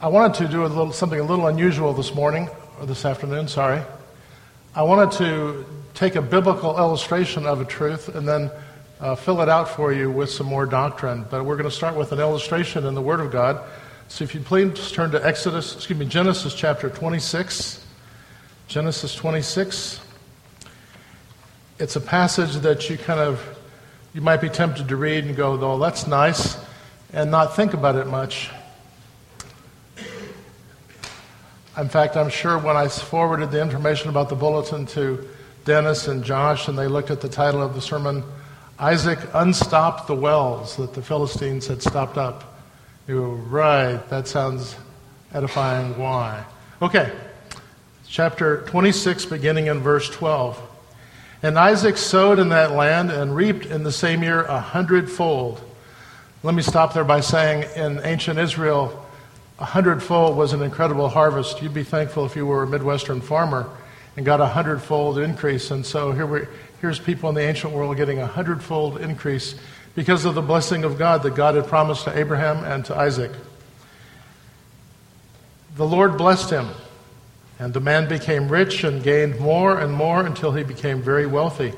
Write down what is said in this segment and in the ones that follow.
I wanted to do a little, something a little unusual this morning, or this afternoon, sorry. I wanted to take a biblical illustration of a truth and then uh, fill it out for you with some more doctrine. But we're going to start with an illustration in the Word of God. So if you please turn to Exodus, excuse me, Genesis chapter 26. Genesis 26. It's a passage that you kind of, you might be tempted to read and go, oh, that's nice, and not think about it much. In fact, I'm sure when I forwarded the information about the bulletin to Dennis and Josh, and they looked at the title of the sermon, Isaac unstopped the wells that the Philistines had stopped up. You go, right, that sounds edifying. Why? Okay, chapter 26, beginning in verse 12. And Isaac sowed in that land and reaped in the same year a hundredfold. Let me stop there by saying in ancient Israel, a hundredfold was an incredible harvest. You'd be thankful if you were a Midwestern farmer and got a hundredfold increase. And so here we, here's people in the ancient world getting a hundredfold increase because of the blessing of God that God had promised to Abraham and to Isaac. The Lord blessed him, and the man became rich and gained more and more until he became very wealthy.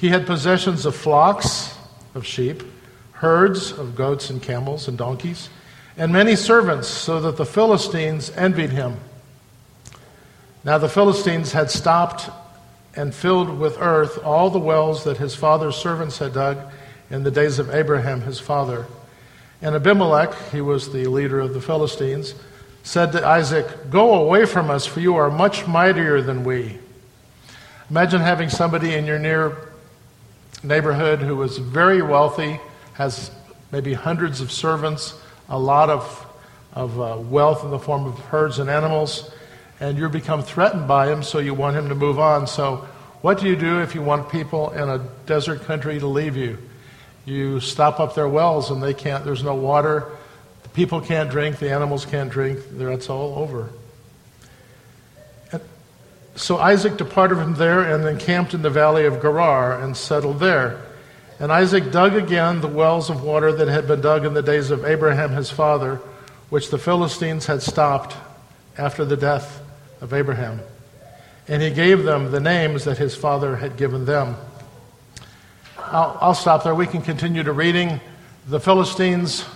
He had possessions of flocks of sheep, herds of goats and camels and donkeys and many servants, so that the Philistines envied him. Now the Philistines had stopped and filled with earth all the wells that his father's servants had dug in the days of Abraham his father. And Abimelech, he was the leader of the Philistines, said to Isaac, Go away from us, for you are much mightier than we. Imagine having somebody in your near neighborhood who is very wealthy, has maybe hundreds of servants, a lot of, of uh, wealth in the form of herds and animals, and you become threatened by him, so you want him to move on. So, what do you do if you want people in a desert country to leave you? You stop up their wells, and they can't. There's no water. The people can't drink. The animals can't drink. That's all over. so Isaac departed from there and encamped in the valley of Gerar and settled there. And Isaac dug again the wells of water that had been dug in the days of Abraham his father, which the Philistines had stopped after the death of Abraham. And he gave them the names that his father had given them. I'll, I'll stop there. We can continue to reading. The Philistines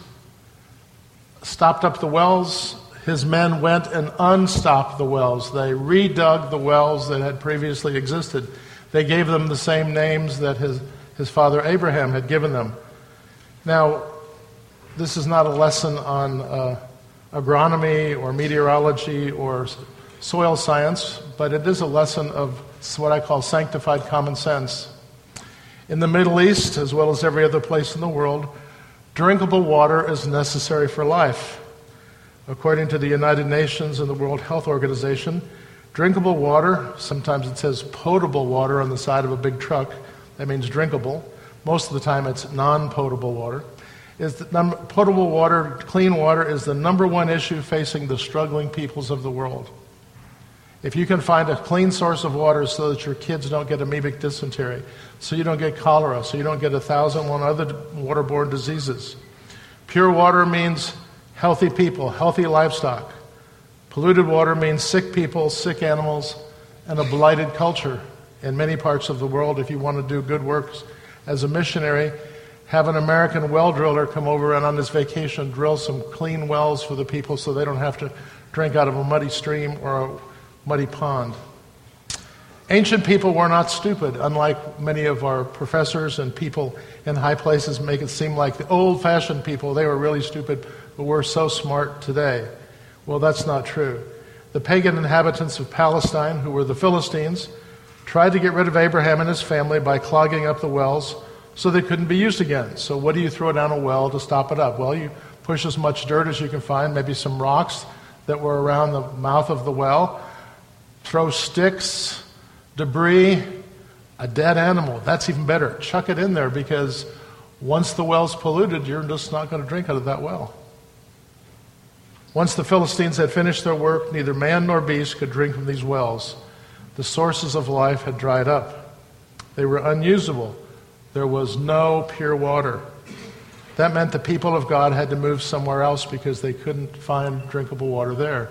stopped up the wells. His men went and unstopped the wells. They redug the wells that had previously existed. They gave them the same names that his his father Abraham had given them. Now, this is not a lesson on uh, agronomy or meteorology or soil science, but it is a lesson of what I call sanctified common sense. In the Middle East, as well as every other place in the world, drinkable water is necessary for life. According to the United Nations and the World Health Organization, drinkable water, sometimes it says potable water on the side of a big truck, that means drinkable. Most of the time, it's non potable water. Is potable water, clean water, is the number one issue facing the struggling peoples of the world. If you can find a clean source of water so that your kids don't get amoebic dysentery, so you don't get cholera, so you don't get a thousand one other waterborne diseases. Pure water means healthy people, healthy livestock. Polluted water means sick people, sick animals, and a blighted culture in many parts of the world, if you want to do good works as a missionary, have an American well driller come over and on his vacation drill some clean wells for the people so they don't have to drink out of a muddy stream or a muddy pond. Ancient people were not stupid, unlike many of our professors and people in high places make it seem like the old fashioned people, they were really stupid, but we're so smart today. Well, that's not true. The pagan inhabitants of Palestine, who were the Philistines, tried to get rid of Abraham and his family by clogging up the wells so they couldn't be used again. So, what do you throw down a well to stop it up? Well, you push as much dirt as you can find, maybe some rocks that were around the mouth of the well, throw sticks, debris, a dead animal. That's even better. Chuck it in there because once the well's polluted, you're just not going to drink out of that well. Once the Philistines had finished their work, neither man nor beast could drink from these wells. The sources of life had dried up. They were unusable. There was no pure water. That meant the people of God had to move somewhere else because they couldn't find drinkable water there.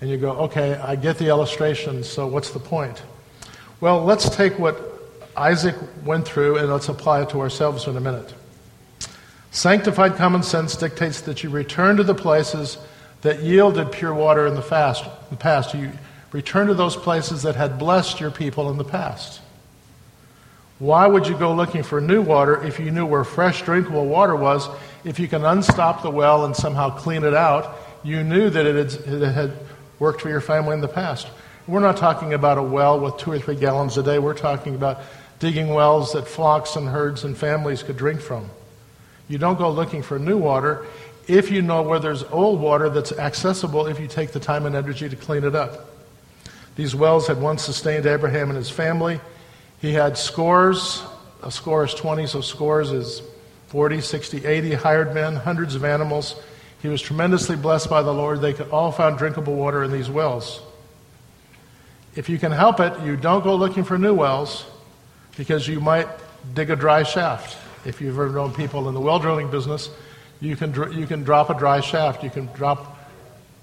And you go, okay, I get the illustration, so what's the point? Well, let's take what Isaac went through and let's apply it to ourselves in a minute. Sanctified common sense dictates that you return to the places that yielded pure water in the, fast, the past. You return to those places that had blessed your people in the past. Why would you go looking for new water if you knew where fresh drinkable water was? If you can unstop the well and somehow clean it out, you knew that it had, worked for your family in the past. We're not talking about a well with two or three gallons a day. We're talking about digging wells that flocks and herds and families could drink from. You don't go looking for new water if you know where there's old water that's accessible if you take the time and energy to clean it up. These wells had once sustained Abraham and his family. He had scores, a score is 20, so scores is 40, 60, 80 hired men, hundreds of animals. He was tremendously blessed by the Lord. They could all find drinkable water in these wells. If you can help it, you don't go looking for new wells because you might dig a dry shaft. If you've ever known people in the well drilling business, you can, you can drop a dry shaft. You can drop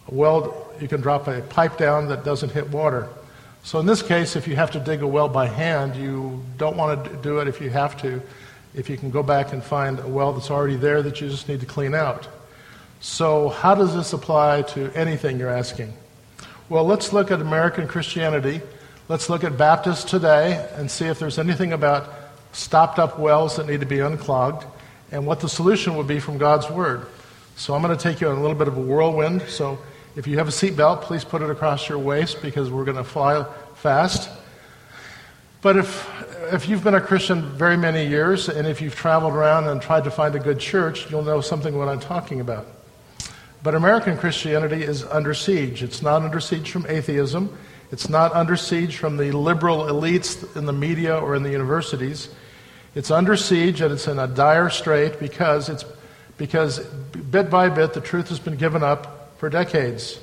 well, you can drop a pipe down that doesn't hit water. So in this case, if you have to dig a well by hand, you don't want to do it if you have to. If you can go back and find a well that's already there that you just need to clean out. So how does this apply to anything you're asking? Well, let's look at American Christianity. Let's look at Baptists today and see if there's anything about stopped up wells that need to be unclogged and what the solution would be from God's Word. So I'm going to take you on a little bit of a whirlwind. So if you have a seatbelt, please put it across your waist because we're going to fly fast. But if, if you've been a Christian very many years and if you've traveled around and tried to find a good church, you'll know something what I'm talking about. But American Christianity is under siege. It's not under siege from atheism. It's not under siege from the liberal elites in the media or in the universities. It's under siege and it's in a dire strait because it's because bit by bit the truth has been given up for decades.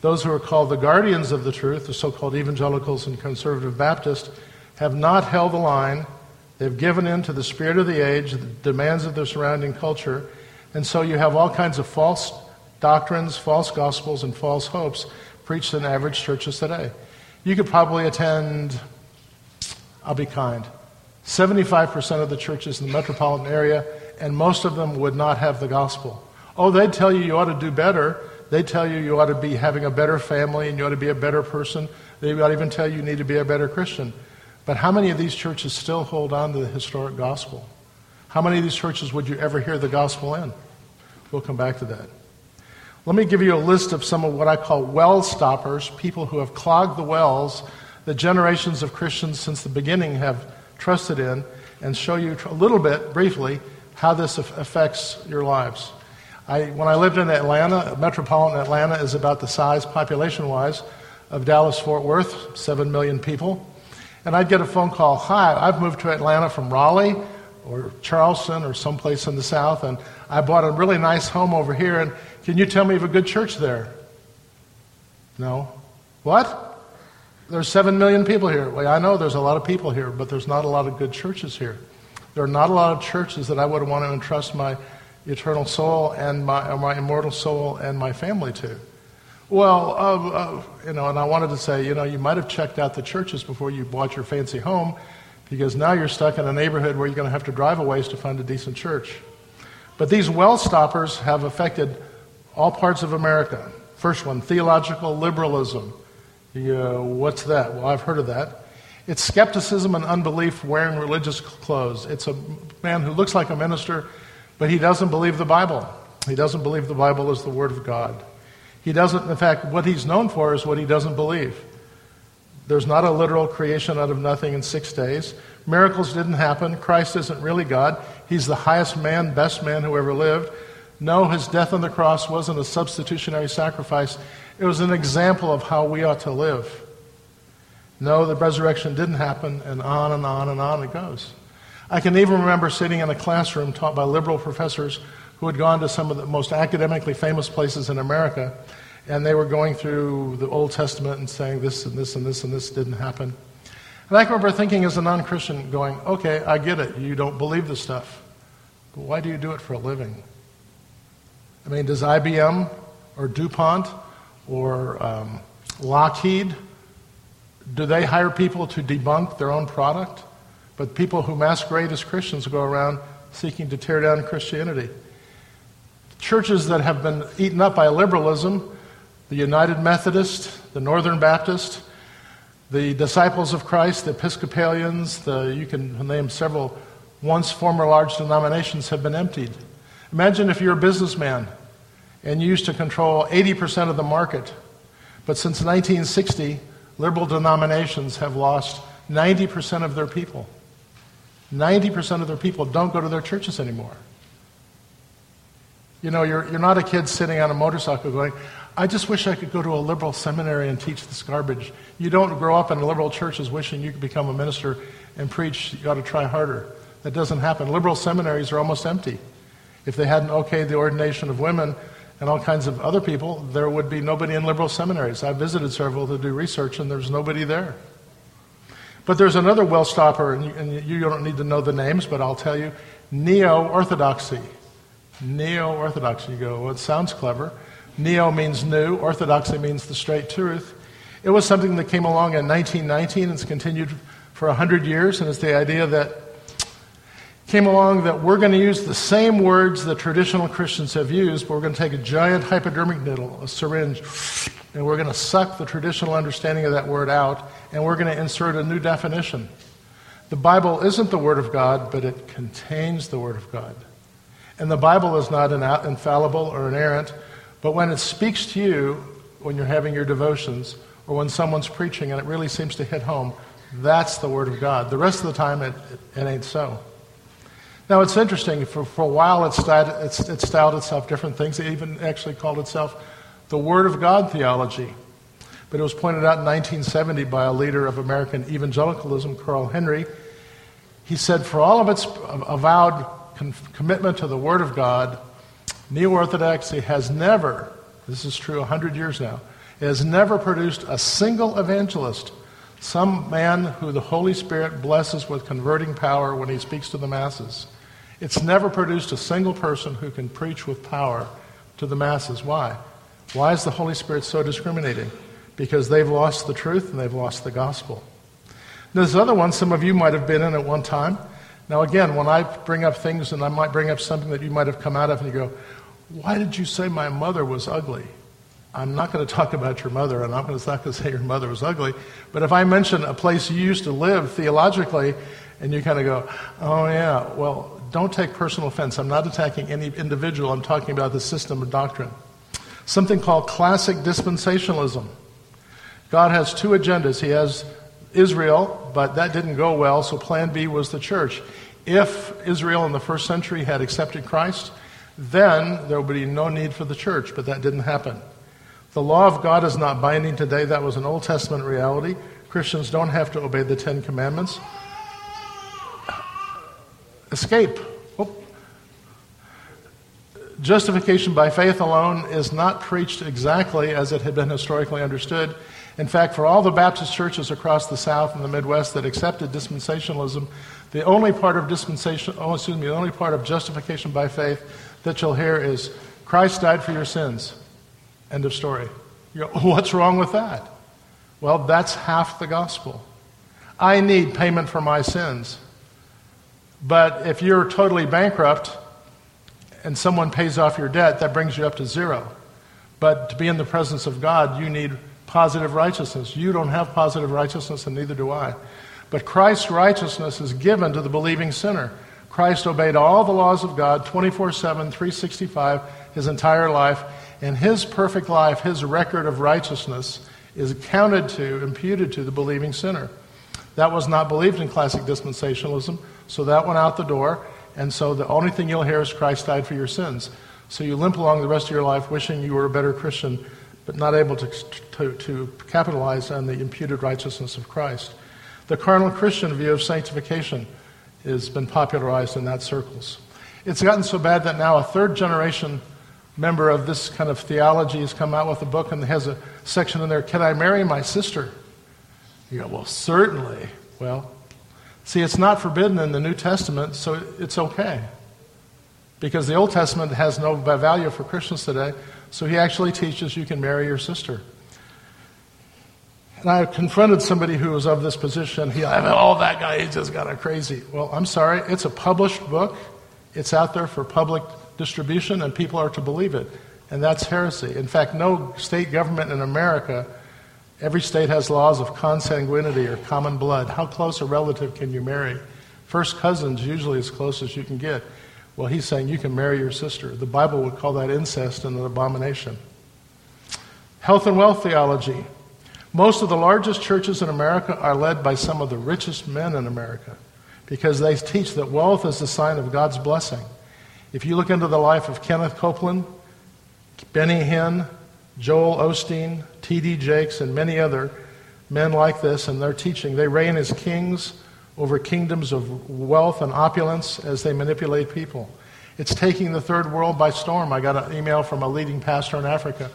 Those who are called the guardians of the truth, the so called evangelicals and conservative Baptists, have not held the line. They've given in to the spirit of the age, the demands of the surrounding culture. And so you have all kinds of false doctrines, false gospels, and false hopes preached in average churches today. You could probably attend, I'll be kind, 75% of the churches in the metropolitan area, and most of them would not have the gospel. Oh, they'd tell you you ought to do better, they tell you you ought to be having a better family and you ought to be a better person. They might even tell you you need to be a better Christian. But how many of these churches still hold on to the historic gospel? How many of these churches would you ever hear the gospel in? We'll come back to that. Let me give you a list of some of what I call well stoppers, people who have clogged the wells that generations of Christians since the beginning have trusted in, and show you a little bit, briefly, how this affects your lives. I, when I lived in Atlanta, metropolitan Atlanta is about the size, population wise, of Dallas Fort Worth, 7 million people. And I'd get a phone call Hi, I've moved to Atlanta from Raleigh or Charleston or someplace in the South, and I bought a really nice home over here, and can you tell me of a good church there? No. What? There's 7 million people here. Well, I know there's a lot of people here, but there's not a lot of good churches here. There are not a lot of churches that I would want to entrust my eternal soul and my, my immortal soul and my family to? Well, uh, uh, you know, and I wanted to say, you know, you might have checked out the churches before you bought your fancy home because now you're stuck in a neighborhood where you're going to have to drive a ways to find a decent church. But these well stoppers have affected all parts of America. First one, theological liberalism. What's that? Well, I've heard of that. It's skepticism and unbelief wearing religious clothes. It's a man who looks like a minister but he doesn't believe the Bible. He doesn't believe the Bible is the Word of God. He doesn't, in fact, what he's known for is what he doesn't believe. There's not a literal creation out of nothing in six days. Miracles didn't happen. Christ isn't really God. He's the highest man, best man who ever lived. No, his death on the cross wasn't a substitutionary sacrifice, it was an example of how we ought to live. No, the resurrection didn't happen, and on and on and on it goes. I can even remember sitting in a classroom taught by liberal professors who had gone to some of the most academically famous places in America, and they were going through the Old Testament and saying this and this and this and this didn't happen. And I can remember thinking as a non Christian, going, okay, I get it. You don't believe this stuff. But why do you do it for a living? I mean, does IBM or DuPont or um, Lockheed, do they hire people to debunk their own product? But people who masquerade as Christians go around seeking to tear down Christianity. Churches that have been eaten up by liberalism, the United Methodist, the Northern Baptist, the Disciples of Christ, the Episcopalians, the, you can name several once former large denominations have been emptied. Imagine if you're a businessman and you used to control 80% of the market, but since 1960, liberal denominations have lost 90% of their people. 90% of their people don't go to their churches anymore. You know, you're, you're not a kid sitting on a motorcycle going, I just wish I could go to a liberal seminary and teach this garbage. You don't grow up in liberal churches wishing you could become a minister and preach, you ought to try harder. That doesn't happen. Liberal seminaries are almost empty. If they hadn't okayed the ordination of women and all kinds of other people, there would be nobody in liberal seminaries. I visited several to do research, and there's nobody there. But there's another well stopper, and you, and you don't need to know the names, but I'll tell you Neo Orthodoxy. Neo Orthodoxy. You go, well, it sounds clever. Neo means new, Orthodoxy means the straight truth. It was something that came along in 1919 and it's continued for 100 years, and it's the idea that came along that we're going to use the same words that traditional Christians have used, but we're going to take a giant hypodermic needle, a syringe, and we're going to suck the traditional understanding of that word out, and we're going to insert a new definition. The Bible isn't the Word of God, but it contains the Word of God. And the Bible is not infallible or inerrant, but when it speaks to you when you're having your devotions or when someone's preaching and it really seems to hit home, that's the Word of God. The rest of the time, it, it, it ain't so. Now, it's interesting. For, for a while, it styled, it styled itself different things. It even actually called itself the Word of God theology. But it was pointed out in 1970 by a leader of American evangelicalism, Carl Henry. He said, for all of its avowed commitment to the Word of God, Neo Orthodoxy has never, this is true 100 years now, has never produced a single evangelist, some man who the Holy Spirit blesses with converting power when he speaks to the masses. It's never produced a single person who can preach with power to the masses. Why? Why is the Holy Spirit so discriminating? Because they've lost the truth and they've lost the gospel. There's other one some of you might have been in at one time. Now, again, when I bring up things and I might bring up something that you might have come out of and you go, Why did you say my mother was ugly? I'm not going to talk about your mother, and I'm not going to say your mother was ugly. But if I mention a place you used to live theologically, and you kind of go, oh, yeah, well, don't take personal offense. I'm not attacking any individual, I'm talking about the system of doctrine. Something called classic dispensationalism. God has two agendas. He has Israel, but that didn't go well, so plan B was the church. If Israel in the first century had accepted Christ, then there would be no need for the church, but that didn't happen. The law of God is not binding today. That was an Old Testament reality. Christians don't have to obey the Ten Commandments. Escape. Oh. Justification by faith alone is not preached exactly as it had been historically understood. In fact, for all the Baptist churches across the South and the Midwest that accepted dispensationalism, the only part of dispensation, oh, excuse me, the only part of justification by faith that you'll hear is Christ died for your sins. End of story. You go, what's wrong with that? Well, that's half the gospel. I need payment for my sins. But if you're totally bankrupt and someone pays off your debt, that brings you up to zero. But to be in the presence of God, you need positive righteousness. You don't have positive righteousness, and neither do I. But Christ's righteousness is given to the believing sinner. Christ obeyed all the laws of God 24 7, 365, his entire life. And his perfect life, his record of righteousness, is counted to, imputed to the believing sinner. That was not believed in classic dispensationalism, so that went out the door. And so the only thing you'll hear is Christ died for your sins. So you limp along the rest of your life wishing you were a better Christian but not able to, to, to capitalize on the imputed righteousness of Christ. The carnal Christian view of sanctification has been popularized in that circles. It's gotten so bad that now a third generation member of this kind of theology has come out with a book and has a section in there, Can I marry my sister? You go, Well, certainly. Well, see, it's not forbidden in the New Testament, so it's okay. because the Old Testament has no value for Christians today. So he actually teaches you can marry your sister. And I confronted somebody who was of this position. He, oh, that guy, he just got a crazy. Well, I'm sorry. It's a published book. It's out there for public distribution, and people are to believe it. And that's heresy. In fact, no state government in America, every state has laws of consanguinity or common blood. How close a relative can you marry? First cousins, usually as close as you can get. Well, he's saying you can marry your sister. The Bible would call that incest and an abomination. Health and wealth theology. Most of the largest churches in America are led by some of the richest men in America because they teach that wealth is a sign of God's blessing. If you look into the life of Kenneth Copeland, Benny Hinn, Joel Osteen, T.D. Jakes, and many other men like this and their teaching, they reign as kings over kingdoms of wealth and opulence as they manipulate people. It's taking the third world by storm. I got an email from a leading pastor in Africa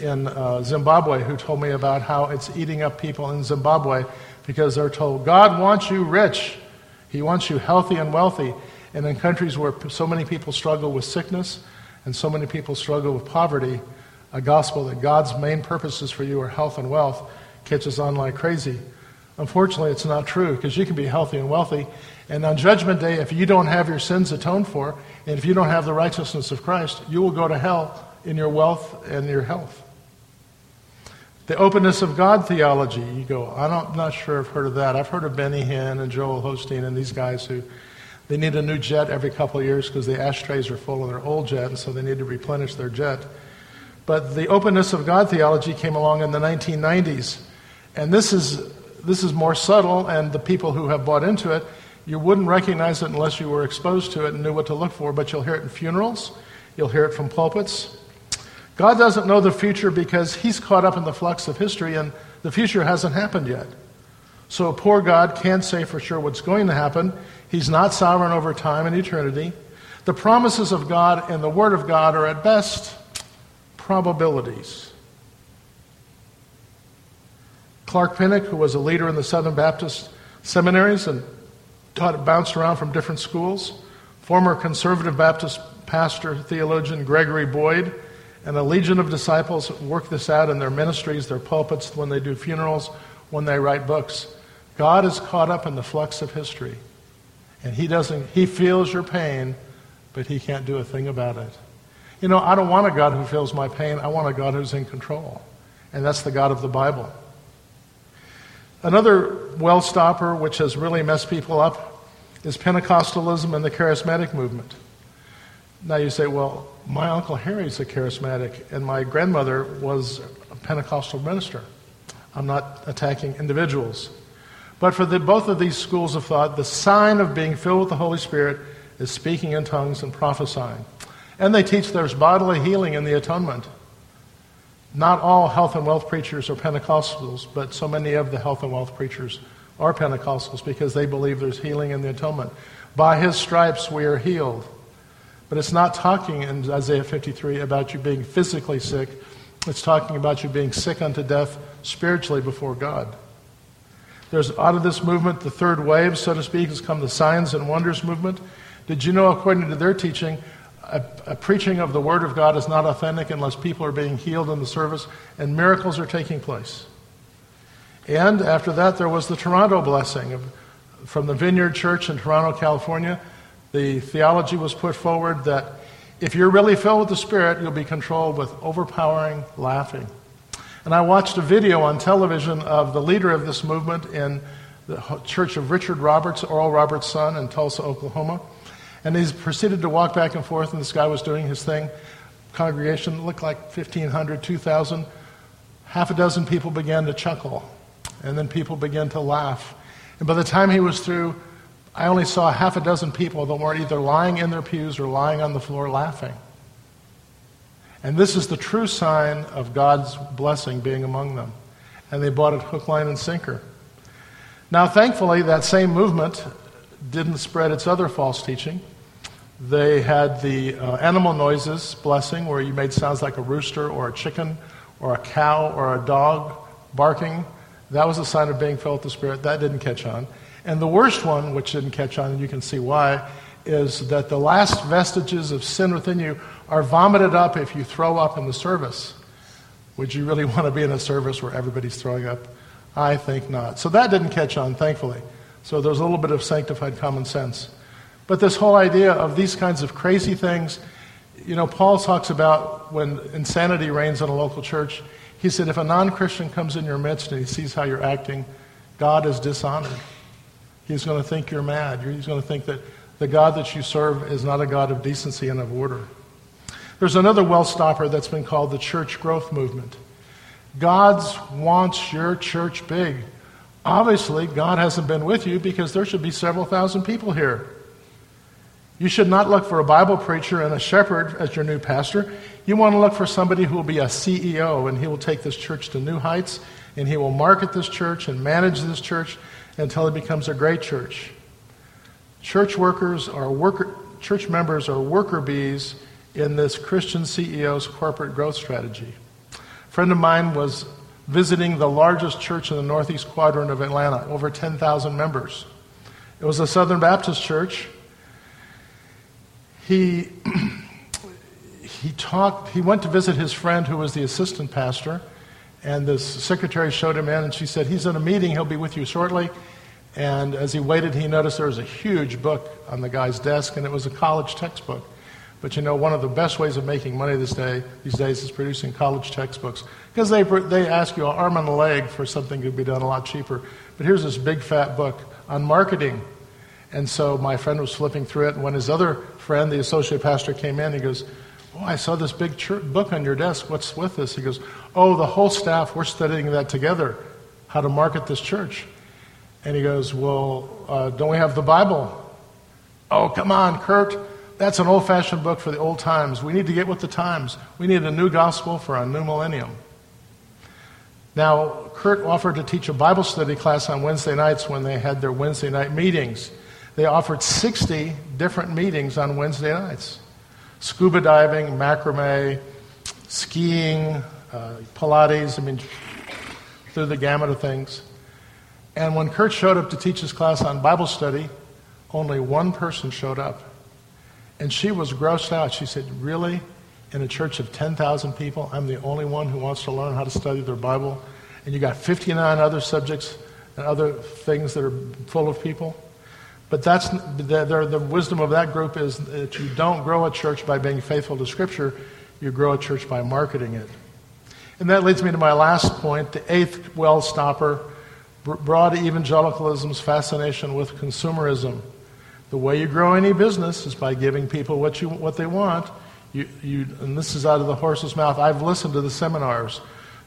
in uh, Zimbabwe who told me about how it's eating up people in Zimbabwe because they're told, God wants you rich. He wants you healthy and wealthy. And in countries where so many people struggle with sickness and so many people struggle with poverty, a gospel that God's main purposes for you are health and wealth catches on like crazy. Unfortunately, it's not true because you can be healthy and wealthy. And on Judgment Day, if you don't have your sins atoned for, and if you don't have the righteousness of Christ, you will go to hell in your wealth and your health. The openness of God theology, you go, I'm not sure I've heard of that. I've heard of Benny Hinn and Joel Osteen and these guys who they need a new jet every couple of years because the ashtrays are full of their old jet, and so they need to replenish their jet. But the openness of God theology came along in the 1990s. And this is, this is more subtle, and the people who have bought into it, you wouldn't recognize it unless you were exposed to it and knew what to look for, but you'll hear it in funerals, you'll hear it from pulpits, God doesn't know the future because he's caught up in the flux of history and the future hasn't happened yet. So a poor God can't say for sure what's going to happen. He's not sovereign over time and eternity. The promises of God and the Word of God are at best probabilities. Clark Pinnock, who was a leader in the Southern Baptist seminaries and taught, bounced around from different schools, former conservative Baptist pastor, theologian Gregory Boyd, and a legion of disciples work this out in their ministries, their pulpits, when they do funerals, when they write books. God is caught up in the flux of history. And he doesn't he feels your pain, but he can't do a thing about it. You know, I don't want a God who feels my pain. I want a God who's in control. And that's the God of the Bible. Another well stopper which has really messed people up is Pentecostalism and the charismatic movement. Now you say, well, my Uncle Harry's a charismatic, and my grandmother was a Pentecostal minister. I'm not attacking individuals. But for the, both of these schools of thought, the sign of being filled with the Holy Spirit is speaking in tongues and prophesying. And they teach there's bodily healing in the atonement. Not all health and wealth preachers are Pentecostals, but so many of the health and wealth preachers are Pentecostals because they believe there's healing in the atonement. By his stripes we are healed. But it's not talking in Isaiah 53 about you being physically sick. It's talking about you being sick unto death spiritually before God. There's out of this movement, the third wave, so to speak, has come the signs and wonders movement. Did you know, according to their teaching, a, a, preaching of the Word of God is not authentic unless people are being healed in the service and miracles are taking place? And after that, there was the Toronto blessing of, from the Vineyard Church in Toronto, California the theology was put forward that if you're really filled with the Spirit, you'll be controlled with overpowering laughing. And I watched a video on television of the leader of this movement in the church of Richard Roberts, Oral Roberts' son, in Tulsa, Oklahoma. And he's proceeded to walk back and forth, and this guy was doing his thing. Congregation looked like 1,500, 2,000. Half a dozen people began to chuckle, and then people began to laugh. And by the time he was through, I only saw half a dozen people that weren't either lying in their pews or lying on the floor laughing. And this is the true sign of God's blessing being among them. And they bought it hook, line, and sinker. Now, thankfully, that same movement didn't spread its other false teaching. They had the uh, animal noises blessing, where you made sounds like a rooster or a chicken or a cow or a dog barking. That was a sign of being filled with the Spirit. That didn't catch on. And the worst one, which didn't catch on, and you can see why, is that the last vestiges of sin within you are vomited up if you throw up in the service. Would you really want to be in a service where everybody's throwing up? I think not. So that didn't catch on, thankfully. So there's a little bit of sanctified common sense. But this whole idea of these kinds of crazy things, you know, Paul talks about when insanity reigns in a local church. He said, if a non Christian comes in your midst and he sees how you're acting, God is dishonored. He's going to think you're mad. He's going to think that the God that you serve is not a God of decency and of order. There's another well stopper that's been called the church growth movement. God wants your church big. Obviously, God hasn't been with you because there should be several thousand people here. You should not look for a Bible preacher and a shepherd as your new pastor. You want to look for somebody who will be a CEO and he will take this church to new heights and he will market this church and manage this church until it becomes a great church. Church workers are worker, church members are worker bees in this Christian CEO's corporate growth strategy. A friend of mine was visiting the largest church in the northeast quadrant of Atlanta, over 10,000 members. It was a Southern Baptist church. He, he talked, he went to visit his friend who was the assistant pastor, and the secretary showed him in, and she said, He's in a meeting, he'll be with you shortly. And as he waited, he noticed there was a huge book on the guy's desk, and it was a college textbook. But you know, one of the best ways of making money this day, these days is producing college textbooks. Because they, they ask you an arm and a leg for something could be done a lot cheaper. But here's this big fat book on marketing. And so my friend was flipping through it, and when his other friend, the associate pastor, came in, he goes, Oh, I saw this big book on your desk. What's with this? He goes, Oh, the whole staff, we're studying that together, how to market this church. And he goes, Well, uh, don't we have the Bible? Oh, come on, Kurt. That's an old fashioned book for the old times. We need to get with the times. We need a new gospel for a new millennium. Now, Kurt offered to teach a Bible study class on Wednesday nights when they had their Wednesday night meetings. They offered 60 different meetings on Wednesday nights scuba diving, macrame, skiing, uh, Pilates, I mean, through the gamut of things. And when Kurt showed up to teach his class on Bible study, only one person showed up. And she was grossed out. She said, Really? In a church of 10,000 people, I'm the only one who wants to learn how to study their Bible? And you got 59 other subjects and other things that are full of people? But that's the, the, the wisdom of that group is that you don't grow a church by being faithful to Scripture, you grow a church by marketing it. And that leads me to my last point the eighth well stopper broad evangelicalism's fascination with consumerism. The way you grow any business is by giving people what, you, what they want. You, you, and this is out of the horse's mouth. I've listened to the seminars.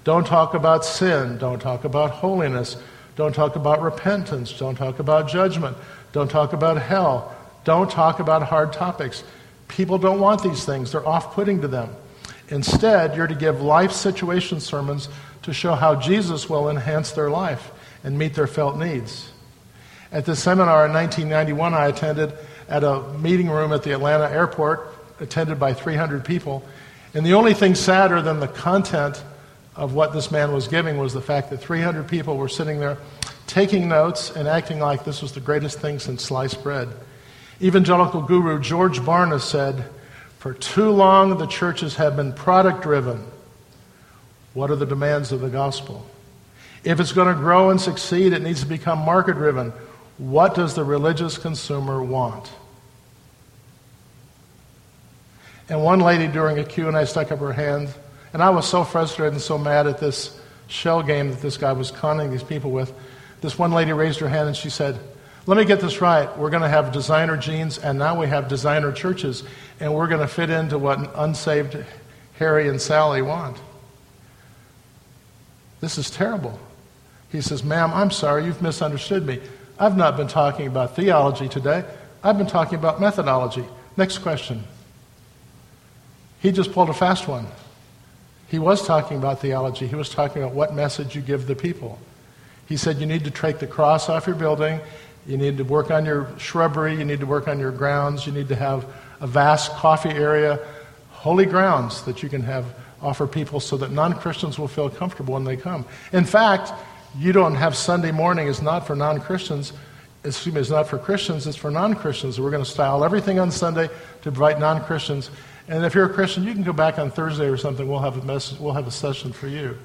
Don't talk about sin. Don't talk about holiness. Don't talk about repentance. Don't talk about judgment. Don't talk about hell. Don't talk about hard topics. People don't want these things, they're off putting to them. Instead, you're to give life situation sermons to show how Jesus will enhance their life and meet their felt needs. At this seminar in 1991, I attended at a meeting room at the Atlanta airport, attended by 300 people. And the only thing sadder than the content of what this man was giving was the fact that 300 people were sitting there taking notes and acting like this was the greatest thing since sliced bread. Evangelical guru George Barna said, For too long the churches have been product driven. What are the demands of the gospel? If it's going to grow and succeed, it needs to become market driven. What does the religious consumer want? And one lady during a Q&A stuck up her hand, and I was so frustrated and so mad at this shell game that this guy was conning these people with. This one lady raised her hand and she said, let me get this right. We're going to have designer jeans, and now we have designer churches, and we're going to fit into what unsaved Harry and Sally want. This is terrible. He says, Ma'am, I'm sorry, you've misunderstood me. I've not been talking about theology today. I've been talking about methodology. Next question. He just pulled a fast one. He was talking about theology. He was talking about what message you give the people. He said you need to take the cross off your building. You need to work on your shrubbery. You need to work on your grounds. You need to have a vast coffee area, holy grounds that you can have offer people so that non Christians will feel comfortable when they come. In fact, you don't have Sunday morning is not for non Christians. excuse me, it's not for Christians, it's for non Christians. We're going to style everything on Sunday to invite non Christians. And if you're a Christian, you can go back on Thursday or something. We'll have a message, we'll have a session for you.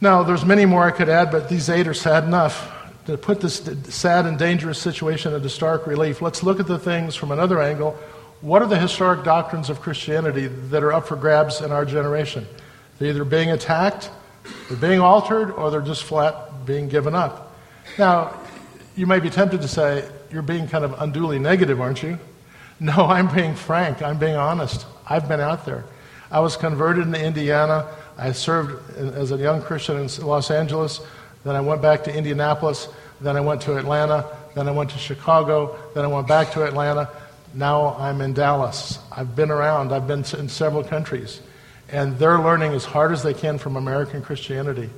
Now, there's many more I could add, but these eight are sad enough. To put this sad and dangerous situation into stark relief, let's look at the things from another angle. What are the historic doctrines of Christianity that are up for grabs in our generation? They're either being attacked, they're being altered, or they're just flat being given up. Now, you may be tempted to say, You're being kind of unduly negative, aren't you? No, I'm being frank. I'm being honest. I've been out there. I was converted in Indiana. I served as a young Christian in Los Angeles. Then I went back to Indianapolis. Then I went to Atlanta. Then I went to Chicago. Then I went back to Atlanta. Now I'm in Dallas. I've been around. I've been in several countries. And they're learning as hard as they can from American Christianity.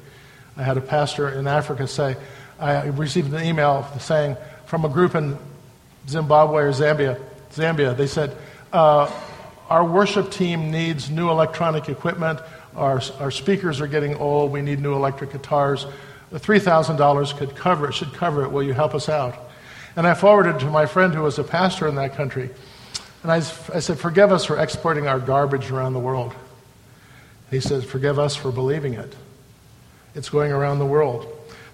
I had a pastor in Africa say, I received an email saying from a group in Zimbabwe or Zambia, Zambia, they said, uh, Our worship team needs new electronic equipment. Our, our speakers are getting old. We need new electric guitars. $3,000 could cover it, should cover it. Will you help us out? And I forwarded it to my friend who was a pastor in that country. And I, I said, Forgive us for exporting our garbage around the world. He says, Forgive us for believing it. It's going around the world.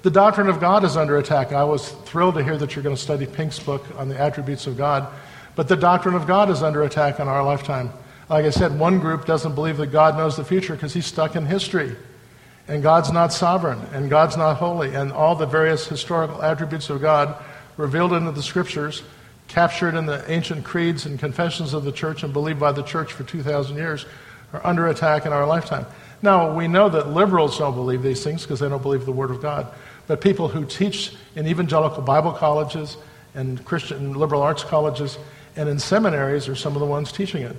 The doctrine of God is under attack. I was thrilled to hear that you're going to study Pink's book on the attributes of God. But the doctrine of God is under attack in our lifetime. Like I said, one group doesn't believe that God knows the future because he's stuck in history. And God's not sovereign, and God's not holy, and all the various historical attributes of God revealed into the scriptures, captured in the ancient creeds and confessions of the church, and believed by the church for 2,000 years, are under attack in our lifetime. Now, we know that liberals don't believe these things because they don't believe the Word of God. But people who teach in evangelical Bible colleges and Christian liberal arts colleges and in seminaries are some of the ones teaching it.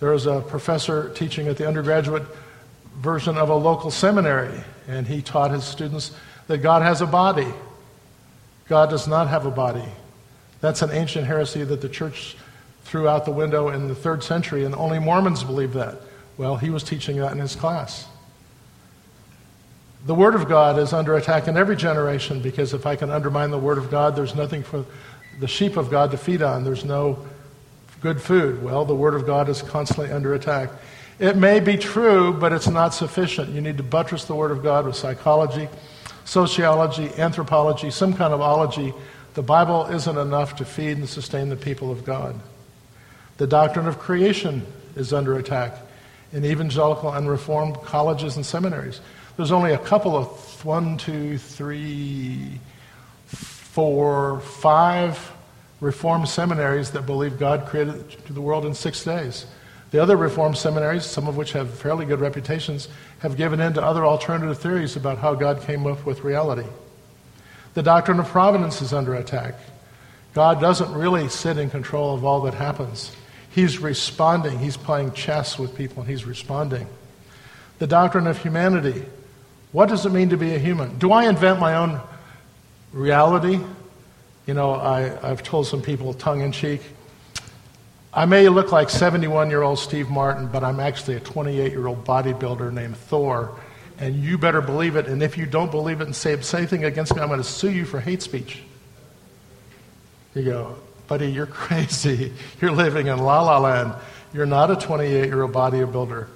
There is a professor teaching at the undergraduate version of a local seminary, and he taught his students that God has a body. God does not have a body. That's an ancient heresy that the church threw out the window in the third century, and only Mormons believe that. Well, he was teaching that in his class. The Word of God is under attack in every generation because if I can undermine the Word of God, there's nothing for the sheep of God to feed on. There's no good food. Well, the Word of God is constantly under attack. It may be true, but it's not sufficient. You need to buttress the Word of God with psychology, sociology, anthropology, some kind of ology. The Bible isn't enough to feed and sustain the people of God. The doctrine of creation is under attack in evangelical and reformed colleges and seminaries. There's only a couple of one, two, three, four, five Reformed seminaries that believe God created the world in six days. The other Reformed seminaries, some of which have fairly good reputations, have given in to other alternative theories about how God came up with reality. The doctrine of providence is under attack. God doesn't really sit in control of all that happens. He's responding. He's playing chess with people, and he's responding. The doctrine of humanity what does it mean to be a human? Do I invent my own reality? You know, I, I've told some people tongue in cheek, I may look like 71 year old Steve Martin, but I'm actually a 28 year old bodybuilder named Thor. And you better believe it. And if you don't believe it and say, say anything against me, I'm going to sue you for hate speech. You go, buddy, you're crazy. You're living in la la land. You're not a 28 year old bodybuilder.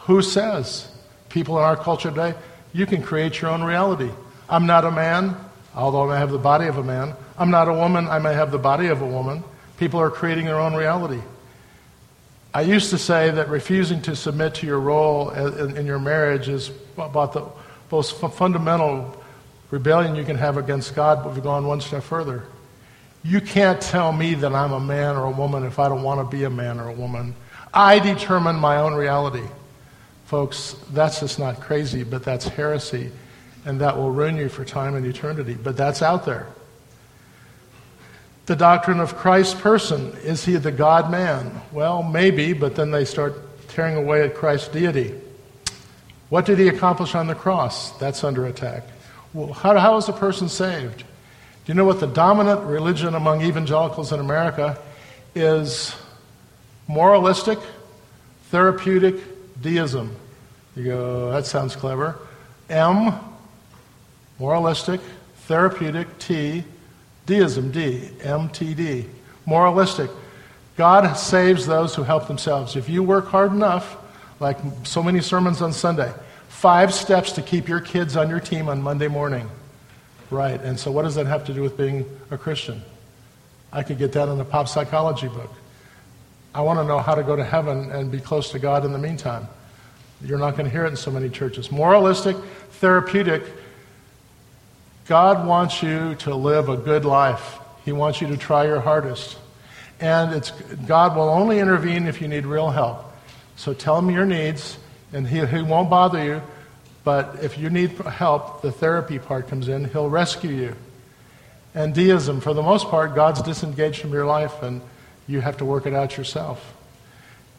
Who says? People in our culture today, you can create your own reality. I'm not a man, although I may have the body of a man. I'm not a woman, I may have the body of a woman. People are creating their own reality. I used to say that refusing to submit to your role in, in your marriage is about the most fundamental rebellion you can have against God, but we've gone one step further. You can't tell me that I'm a man or a woman if I don't want to be a man or a woman. I determine my own reality. Folks, that's just not crazy, but that's heresy, and that will ruin you for time and eternity. But that's out there. The doctrine of Christ's person is he the God man? Well, maybe, but then they start tearing away at Christ's deity. What did he accomplish on the cross? That's under attack. Well, how, how is a person saved? Do you know what the dominant religion among evangelicals in America is? Moralistic, therapeutic, deism. You go, that sounds clever. M, moralistic, therapeutic, T, deism, D, MTD, moralistic. God saves those who help themselves. If you work hard enough, like so many sermons on Sunday, five steps to keep your kids on your team on Monday morning. Right, and so what does that have to do with being a Christian? I could get that in a pop psychology book. I want to know how to go to heaven and be close to God in the meantime. You're not going to hear it in so many churches. Moralistic, therapeutic. God wants you to live a good life. He wants you to try your hardest. And it's, God will only intervene if you need real help. So tell him your needs, and he, he won't bother you. But if you need help, the therapy part comes in. He'll rescue you. And deism, for the most part, God's disengaged from your life, and you have to work it out yourself.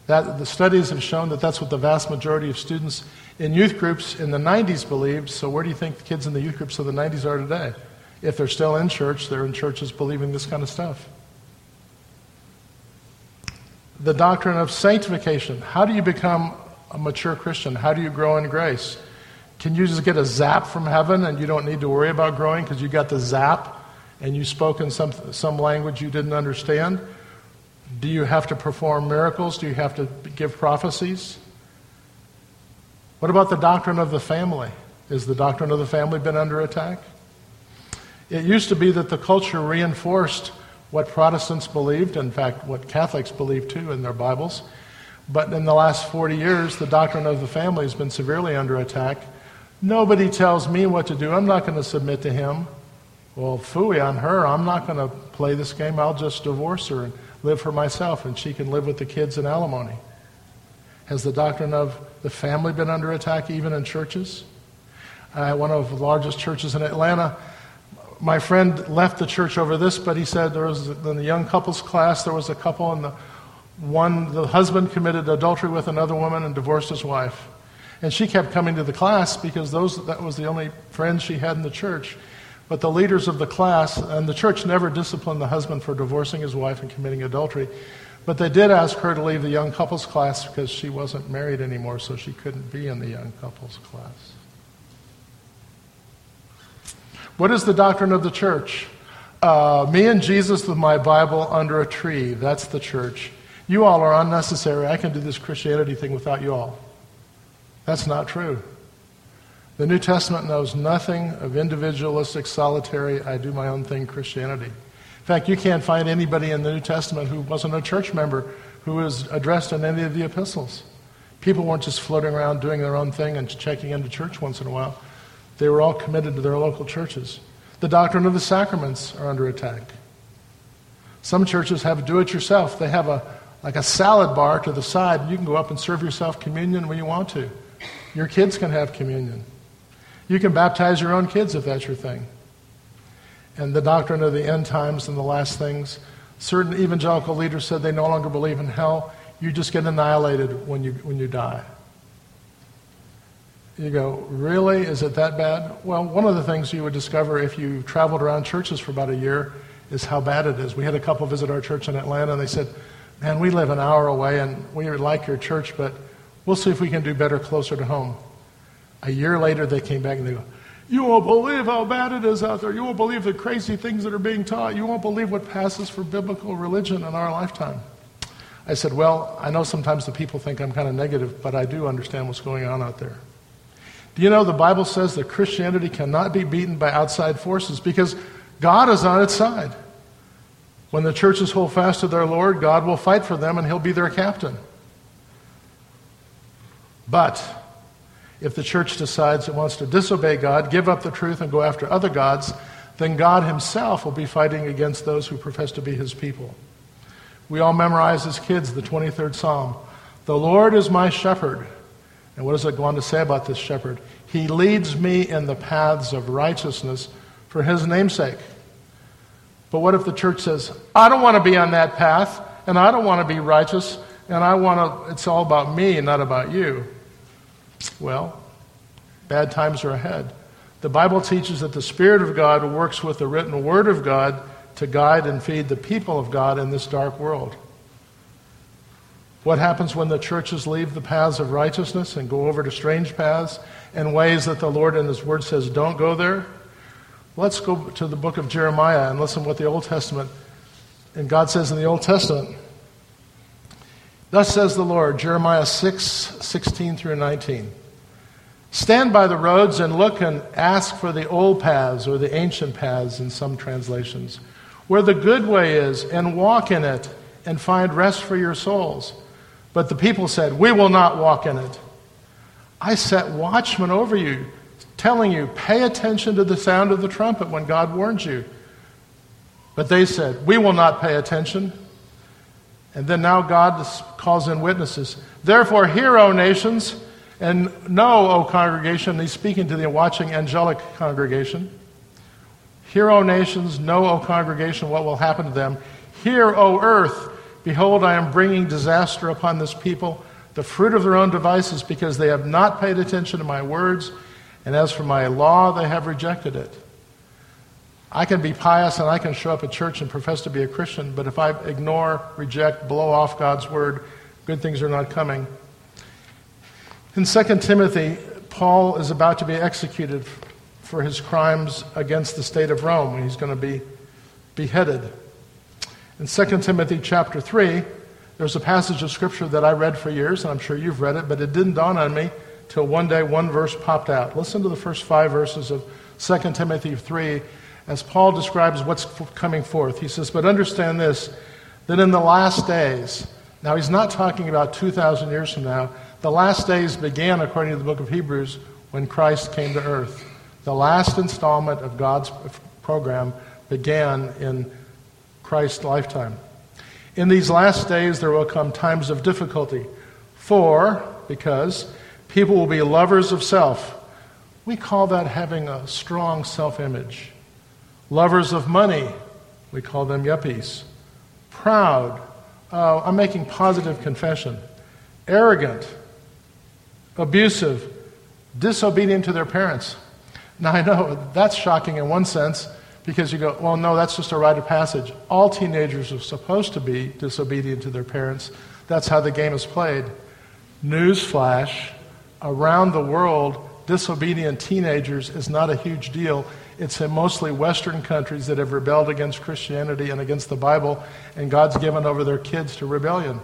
That, the studies have shown that that's what the vast majority of students in youth groups in the 90s believed. So, where do you think the kids in the youth groups of the 90s are today? If they're still in church, they're in churches believing this kind of stuff. The doctrine of sanctification. How do you become a mature Christian? How do you grow in grace? Can you just get a zap from heaven and you don't need to worry about growing because you got the zap and you spoke in some, some language you didn't understand? Do you have to perform miracles? Do you have to give prophecies? What about the doctrine of the family? Is the doctrine of the family been under attack? It used to be that the culture reinforced what Protestants believed, in fact, what Catholics believe too in their Bibles. But in the last 40 years, the doctrine of the family has been severely under attack. Nobody tells me what to do. I'm not going to submit to him. Well, fooey on her. I'm not going to play this game. I'll just divorce her and live for myself, and she can live with the kids in alimony. Has the doctrine of the family been under attack even in churches? Uh, one of the largest churches in Atlanta, my friend left the church over this, but he said there was in the young couples class there was a couple and the one the husband committed adultery with another woman and divorced his wife. And she kept coming to the class because those that was the only friends she had in the church. But the leaders of the class and the church never disciplined the husband for divorcing his wife and committing adultery. But they did ask her to leave the young couples class because she wasn't married anymore, so she couldn't be in the young couples class. What is the doctrine of the church? Uh, me and Jesus with my Bible under a tree. That's the church. You all are unnecessary. I can do this Christianity thing without you all. That's not true. The New Testament knows nothing of individualistic, solitary, I do my own thing Christianity. In fact, you can't find anybody in the New Testament who wasn't a church member who was addressed in any of the epistles. People weren't just floating around doing their own thing and checking into church once in a while. They were all committed to their local churches. The doctrine of the sacraments are under attack. Some churches have do it yourself. They have a like a salad bar to the side. and You can go up and serve yourself communion when you want to. Your kids can have communion. You can baptize your own kids if that's your thing. And the doctrine of the end times and the last things. Certain evangelical leaders said they no longer believe in hell. You just get annihilated when you, when you die. You go, really? Is it that bad? Well, one of the things you would discover if you traveled around churches for about a year is how bad it is. We had a couple visit our church in Atlanta, and they said, Man, we live an hour away, and we like your church, but we'll see if we can do better closer to home. A year later, they came back and they go, You won't believe how bad it is out there. You won't believe the crazy things that are being taught. You won't believe what passes for biblical religion in our lifetime. I said, Well, I know sometimes the people think I'm kind of negative, but I do understand what's going on out there. Do you know the Bible says that Christianity cannot be beaten by outside forces because God is on its side. When the churches hold fast to their Lord, God will fight for them and He'll be their captain. But if the church decides it wants to disobey God, give up the truth, and go after other gods, then God Himself will be fighting against those who profess to be His people. We all memorize as kids the 23rd Psalm The Lord is my shepherd. And what does it go on to say about this shepherd? He leads me in the paths of righteousness for His namesake. But what if the church says, I don't want to be on that path, and I don't want to be righteous, and I want to, it's all about me and not about you? Well, bad times are ahead. The Bible teaches that the Spirit of God works with the written Word of God to guide and feed the people of God in this dark world. What happens when the churches leave the paths of righteousness and go over to strange paths and ways that the Lord in His Word says don't go there? Let's go to the book of Jeremiah and listen what the Old Testament and God says in the Old Testament. Thus says the Lord, Jeremiah 6, 16 through 19. Stand by the roads and look and ask for the old paths or the ancient paths in some translations, where the good way is, and walk in it and find rest for your souls. But the people said, We will not walk in it. I set watchmen over you, telling you, Pay attention to the sound of the trumpet when God warns you. But they said, We will not pay attention. And then now God calls in witnesses. Therefore, hear, O nations, and know, O congregation, he's speaking to the watching angelic congregation. Hear, O nations, know, O congregation, what will happen to them. Hear, O earth, behold, I am bringing disaster upon this people, the fruit of their own devices, because they have not paid attention to my words, and as for my law, they have rejected it. I can be pious and I can show up at church and profess to be a Christian, but if I ignore, reject, blow off God's word, good things are not coming. In 2 Timothy, Paul is about to be executed for his crimes against the state of Rome. He's going to be beheaded. In 2 Timothy chapter 3, there's a passage of scripture that I read for years, and I'm sure you've read it, but it didn't dawn on me till one day one verse popped out. Listen to the first five verses of 2 Timothy 3 as Paul describes what's coming forth. He says, But understand this, that in the last days, now he's not talking about 2,000 years from now, the last days began, according to the book of Hebrews, when Christ came to earth. The last installment of God's program began in Christ's lifetime. In these last days, there will come times of difficulty. For, because people will be lovers of self. We call that having a strong self image. Lovers of money, we call them yuppies. Proud, uh, I'm making positive confession. Arrogant, abusive, disobedient to their parents. Now, I know that's shocking in one sense because you go, well, no, that's just a rite of passage. All teenagers are supposed to be disobedient to their parents. That's how the game is played. Newsflash around the world, disobedient teenagers is not a huge deal. It's mostly Western countries that have rebelled against Christianity and against the Bible, and God's given over their kids to rebellion.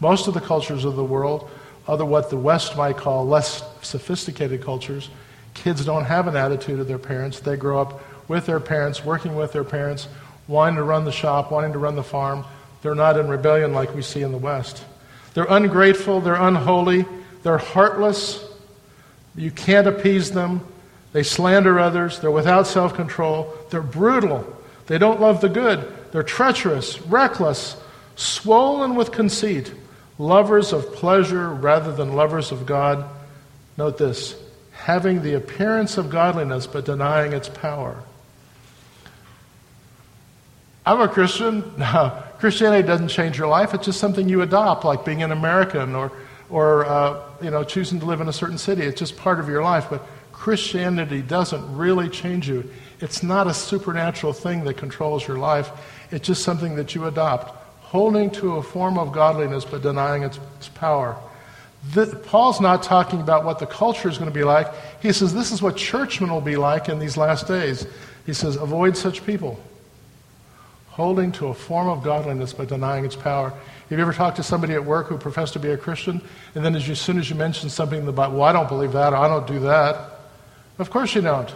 Most of the cultures of the world, other what the West might call less sophisticated cultures, kids don't have an attitude of their parents. They grow up with their parents, working with their parents, wanting to run the shop, wanting to run the farm. They're not in rebellion like we see in the West. They're ungrateful, they're unholy, they're heartless. You can't appease them. They slander others. They're without self control. They're brutal. They don't love the good. They're treacherous, reckless, swollen with conceit, lovers of pleasure rather than lovers of God. Note this having the appearance of godliness but denying its power. I'm a Christian. No, Christianity doesn't change your life. It's just something you adopt, like being an American or, or uh, you know, choosing to live in a certain city. It's just part of your life. But Christianity doesn't really change you. It's not a supernatural thing that controls your life, it's just something that you adopt, holding to a form of godliness but denying its, its power. The, Paul's not talking about what the culture is going to be like. He says this is what churchmen will be like in these last days. He says, avoid such people. Holding to a form of godliness but denying its power. Have you ever talked to somebody at work who professed to be a Christian, and then as, you, as soon as you mention something about, well, I don't believe that, I don't do that, of course you don't.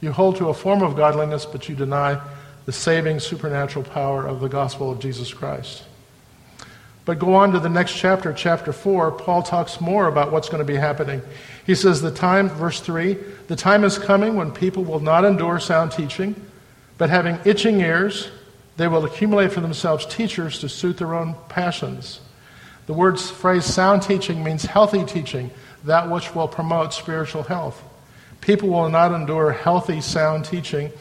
You hold to a form of godliness, but you deny the saving supernatural power of the gospel of Jesus Christ. But go on to the next chapter, chapter 4. Paul talks more about what's going to be happening. He says, The time, verse 3, the time is coming when people will not endure sound teaching, but having itching ears, they will accumulate for themselves teachers to suit their own passions. The word phrase sound teaching means healthy teaching, that which will promote spiritual health. People will not endure healthy, sound teaching,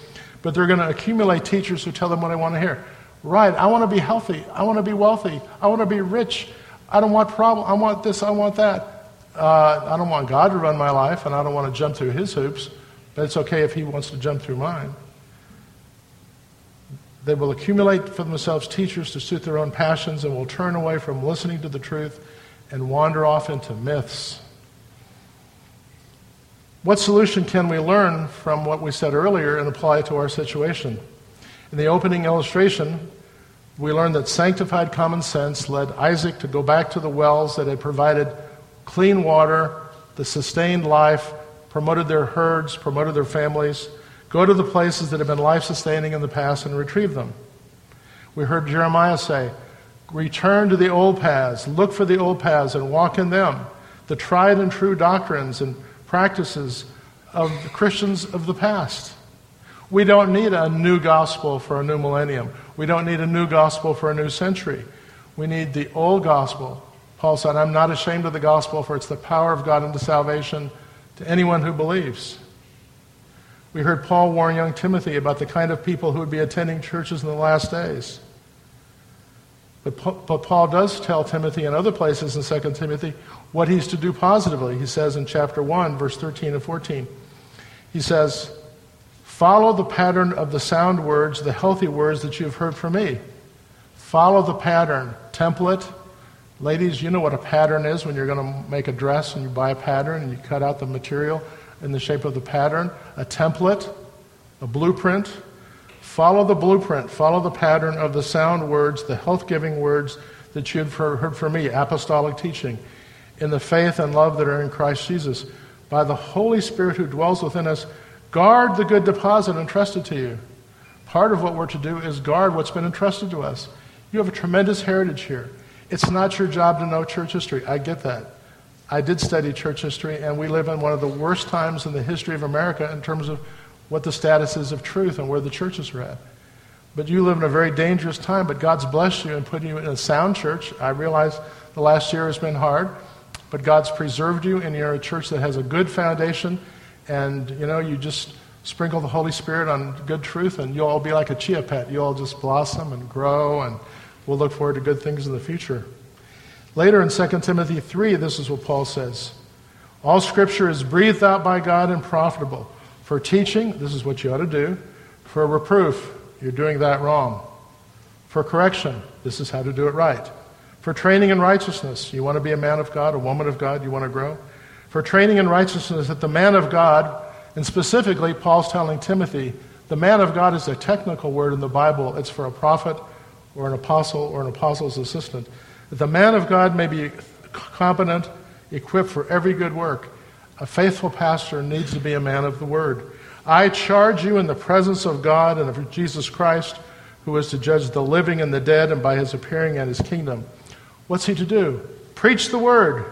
but they're going to accumulate teachers who tell them what I want to hear. Right, I want to be healthy. I want to be wealthy. I want to be rich. I don't want problem. I want this. I want that. Uh, I don't want God to run my life, and I don't want to jump through His hoops. But it's okay if He wants to jump through mine. They will accumulate for themselves teachers to suit their own passions and will turn away from listening to the truth and wander off into myths What solution can we learn from what we said earlier and apply to our situation? In the opening illustration, we learned that sanctified common sense led Isaac to go back to the wells that had provided clean water, the sustained life, promoted their herds, promoted their families, go to the places that have been life sustaining in the past and retrieve them. We heard Jeremiah say, Return to the old paths, look for the old paths and walk in them, the tried and true doctrines and practices of the Christians of the past. We don't need a new gospel for a new millennium. We don't need a new gospel for a new century. We need the old gospel. Paul said, I'm not ashamed of the gospel, for it's the power of God unto salvation to anyone who believes. We heard Paul warn young Timothy about the kind of people who would be attending churches in the last days. But, Paul does tell Timothy in other places in 2 Timothy what he's to do positively. He says in chapter 1, verse 13 and 14, he says, Follow the pattern of the sound words, the healthy words that you've heard from me. Follow the pattern. Template. Ladies, you know what a pattern is when you're going to make a dress and you buy a pattern and you cut out the material in the shape of the pattern. A template, a blueprint. Follow the blueprint. Follow the pattern of the sound words, the health giving words that you've heard from me, apostolic teaching, in the faith and love that are in Christ Jesus. By the Holy Spirit who dwells within us, Guard the good deposit entrusted to you. Part of what we're to do is guard what's been entrusted to us. You have a tremendous heritage here. It's not your job to know church history. I get that. I did study church history, and we live in one of the worst times in the history of America in terms of what the status is of truth and where the churches are at. But you live in a very dangerous time, but God's blessed you and put you in a sound church. I realize the last year has been hard, but God's preserved you, and you're a church that has a good foundation and you know you just sprinkle the Holy Spirit on good truth, and you'll all be like a chia pet. You'll all just blossom and grow, and we'll look forward to good things in the future. Later in 2 Timothy 3, this is what Paul says All scripture is breathed out by God and profitable. For teaching, this is what you ought to do. For reproof, you're doing that wrong. For correction, this is how to do it right. For training in righteousness, you want to be a man of God, a woman of God, you want to grow for training in righteousness that the man of God, and specifically, Paul's telling Timothy, the man of God is a technical word in the Bible. It's for a prophet or an apostle or an apostle's assistant. That the man of God may be competent, equipped for every good work. A faithful pastor needs to be a man of the word. I charge you in the presence of God and of Jesus Christ, who is to judge the living and the dead, and by his appearing and his kingdom. What's he to do? Preach the word.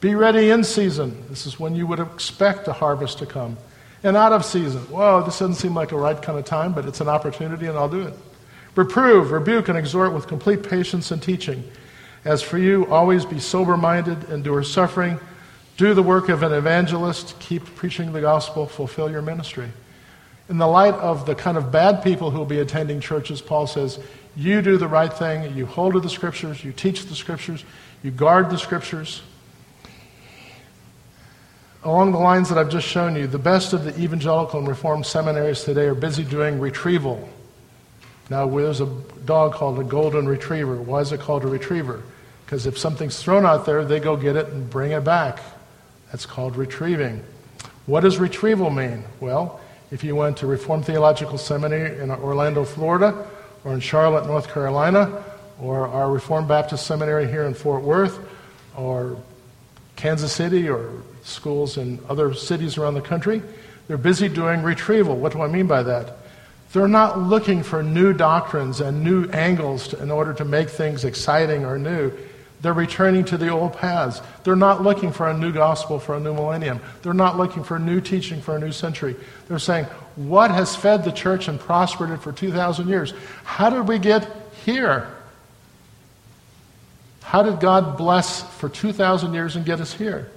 Be ready in season. This is when you would expect a harvest to come. And out of season. Whoa, this doesn't seem like a right kind of time, but it's an opportunity and I'll do it. Reprove, rebuke, and exhort with complete patience and teaching. As for you, always be sober minded, endure suffering, do the work of an evangelist, keep preaching the gospel, fulfill your ministry. In the light of the kind of bad people who will be attending churches, Paul says, you do the right thing, you hold to the scriptures, you teach the scriptures, you guard the scriptures along the lines that I've just shown you, the best of the evangelical and reformed seminaries today are busy doing retrieval. Now, there's a dog called a golden retriever. Why is it called a retriever? Because if something's thrown out there, they go get it and bring it back. That's called retrieving. What does retrieval mean? Well, if you went to Reformed Theological Seminary in Orlando, Florida, or in Charlotte, North Carolina, or our Reformed Baptist Seminary here in Fort Worth, or Kansas City, or schools in other cities around the country. They're busy doing retrieval. What do I mean by that? They're not looking for new doctrines and new angles to, in order to make things exciting or new. They're returning to the old paths. They're not looking for a new gospel for a new millennium. They're not looking for a new teaching for a new century. They're saying, what has fed the church and prospered it for 2,000 years? How did we get here? How did God bless for 2,000 years and get us here?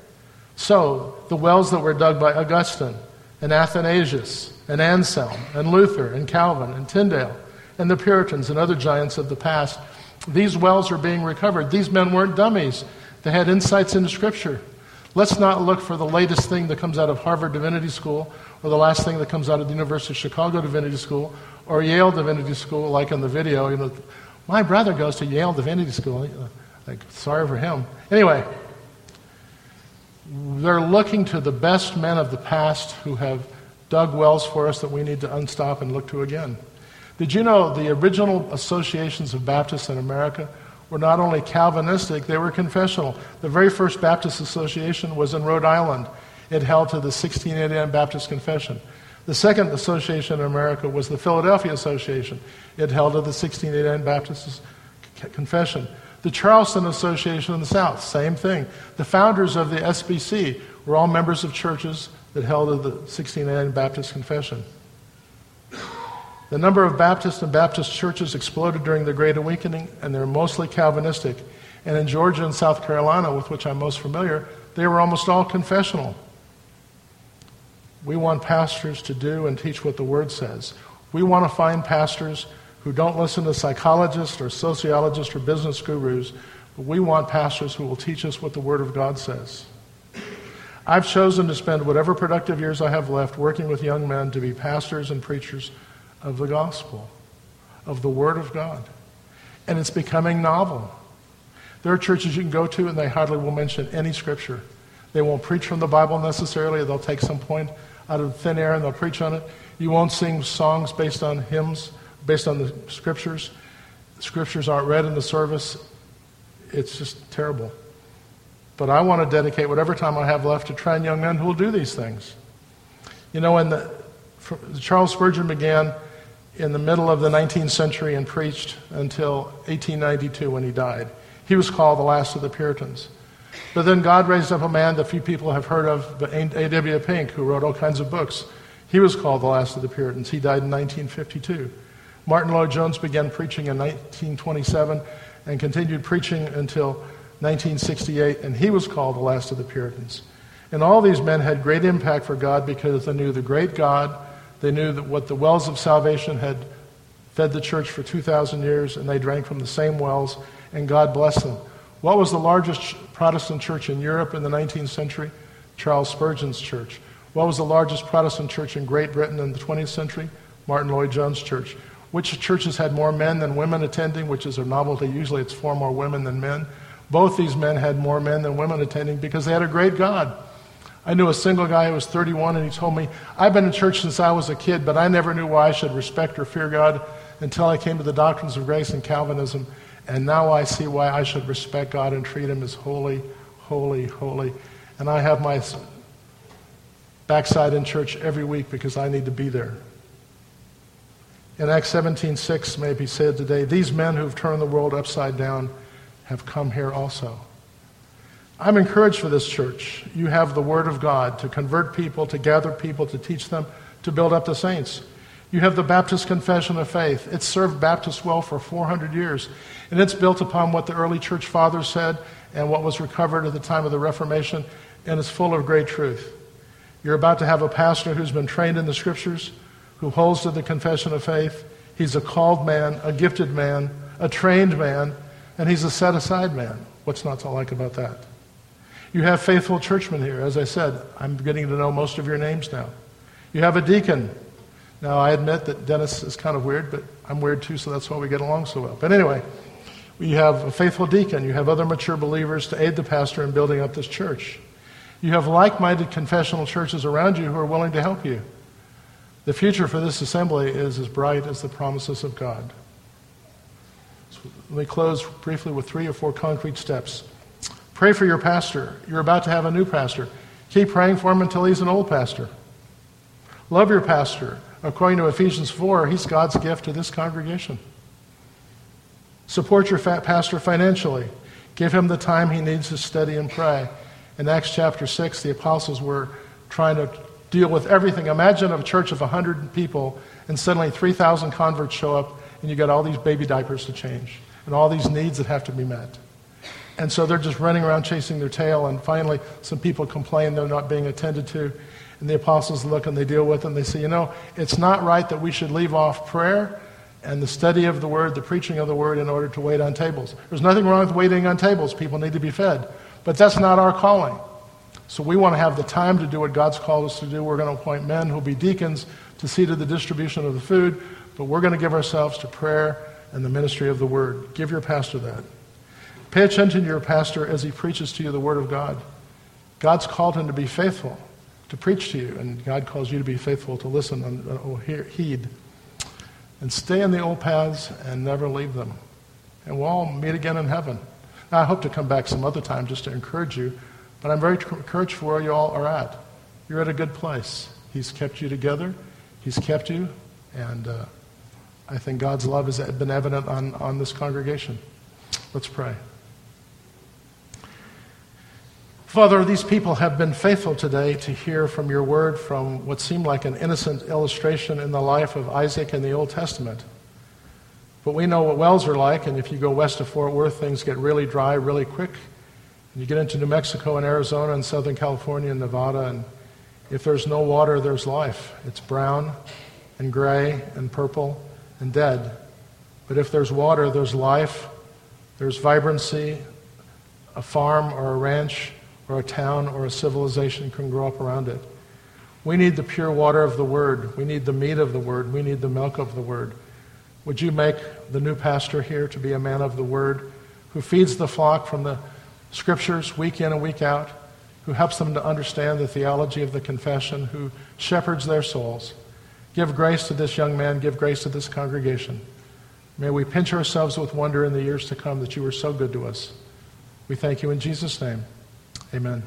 So, the wells that were dug by Augustine and Athanasius and Anselm and Luther and Calvin and Tyndale and the Puritans and other giants of the past, these wells are being recovered. These men weren't dummies, they had insights into Scripture. Let's not look for the latest thing that comes out of Harvard Divinity School or the last thing that comes out of the University of Chicago Divinity School or Yale Divinity School, like in the video. You know, my brother goes to Yale Divinity School. Like, sorry for him. Anyway, They're looking to the best men of the past who have dug wells for us that we need to unstop and look to again. Did you know the original associations of Baptists in America were not only Calvinistic, they were confessional. The very first Baptist association was in Rhode Island. It held to the 1689 Baptist Confession. The second association in America was the Philadelphia Association. It held to the 1689 Baptist Confession. The Charleston Association in the South, same thing. The founders of the SBC were all members of churches that held to the 1689 Baptist Confession. The number of Baptist and Baptist churches exploded during the Great Awakening, and they're mostly Calvinistic. And in Georgia and South Carolina, with which I'm most familiar, they were almost all confessional. We want pastors to do and teach what the Word says. We want to find pastors who don't listen to psychologists or sociologists or business gurus, but we want pastors who will teach us what the Word of God says. I've chosen to spend whatever productive years I have left working with young men to be pastors and preachers of the gospel, of the Word of God. And it's becoming novel. There are churches you can go to and they hardly will mention any scripture. They won't preach from the Bible necessarily. They'll take some point out of thin air and they'll preach on it. You won't sing songs based on hymns, based on the scriptures. The scriptures aren't read in the service. It's just terrible. But I want to dedicate whatever time I have left to train young men who will do these things. You know, when the, Charles Spurgeon began in the middle of the 19th century and preached until 1892 when he died. He was called the last of the Puritans. But then God raised up a man that few people have heard of, but A.W. Pink, who wrote all kinds of books. He was called the last of the Puritans. He died in 1952. Martyn Lloyd-Jones began preaching in 1927 and continued preaching until 1968, and he was called the last of the Puritans. And all these men had great impact for God because they knew the great God, they knew that what the wells of salvation had fed the church for 2,000 years, and they drank from the same wells, and God blessed them. What was the largest Protestant church in Europe in the 19th century? Charles Spurgeon's church. What was the largest Protestant church in Great Britain in the 20th century? Martyn Lloyd-Jones Church. Which churches had more men than women attending, which is a novelty. Usually it's four more women than men. Both these men had more men than women attending because they had a great God. I knew a single guy who was 31 and he told me, I've been in church since I was a kid, but I never knew why I should respect or fear God until I came to the doctrines of grace and Calvinism. And now I see why I should respect God and treat Him as holy, holy, holy. And I have my backside in church every week because I need to be there. In Acts 17:6 may be said today, these men who've turned the world upside down have come here also. I'm encouraged for this church. You have the Word of God to convert people, to gather people, to teach them, to build up the saints. You have the Baptist Confession of Faith. It's served Baptists well for 400 years. And it's built upon what the early church fathers said and what was recovered at the time of the Reformation, and it's full of great truth. You're about to have a pastor who's been trained in the Scriptures, who holds to the confession of faith. He's a called man, a gifted man, a trained man, and he's a set aside man. What's not to like about that? You have faithful churchmen here. As I said, I'm getting to know most of your names now. You have a deacon now, I admit that Dennis is kind of weird, but I'm weird too, so that's why we get along so well. But anyway, you have a faithful deacon. You have other mature believers to aid the pastor in building up this church. You have like minded confessional churches around you who are willing to help you. The future for this assembly is as bright as the promises of God. So let me close briefly with three or four concrete steps. Pray for your pastor. You're about to have a new pastor. Keep praying for him until he's an old pastor. Love your pastor. According to Ephesians 4, he's God's gift to this congregation. Support your pastor financially. Give him the time he needs to study and pray. In Acts chapter 6, the apostles were trying to deal with everything. Imagine a church of 100 people, and suddenly 3,000 converts show up, and you got all these baby diapers to change, and all these needs that have to be met. And so they're just running around chasing their tail, and finally, some people complain they're not being attended to. And the apostles look and they deal with them. They say, you know, it's not right that we should leave off prayer and the study of the word, the preaching of the word, in order to wait on tables. There's nothing wrong with waiting on tables. People need to be fed. But that's not our calling. So we want to have the time to do what God's called us to do. We're going to appoint men who will be deacons to see to the distribution of the food, but we're going to give ourselves to prayer and the ministry of the word. Give your pastor that. Pay attention to your pastor as he preaches to you the word of God. God's called him to be faithful, to preach to you, and God calls you to be faithful to listen and uh, heed. And stay in the old paths and never leave them. And we'll all meet again in heaven. Now, I hope to come back some other time just to encourage you, but I'm very encouraged for where you all are at. You're at a good place. He's kept you together, He's kept you, and uh, I think God's love has been evident on, on this congregation. Let's pray. Father, these people have been faithful today to hear from your word from what seemed like an innocent illustration in the life of Isaac in the Old Testament. But we know what wells are like, and if you go west of Fort Worth, things get really dry really quick. And you get into New Mexico and Arizona and Southern California and Nevada, and if there's no water, there's life. It's brown and gray and purple and dead. But if there's water, there's life, there's vibrancy. A farm or a ranch or a town or a civilization can grow up around it. We need the pure water of the Word. We need the meat of the Word. We need the milk of the Word. Would you make the new pastor here to be a man of the Word who feeds the flock from the Scriptures week in and week out, who helps them to understand the theology of the confession, who shepherds their souls? Give grace to this young man. Give grace to this congregation. May we pinch ourselves with wonder in the years to come that you were so good to us. We thank you in Jesus' name. Amen.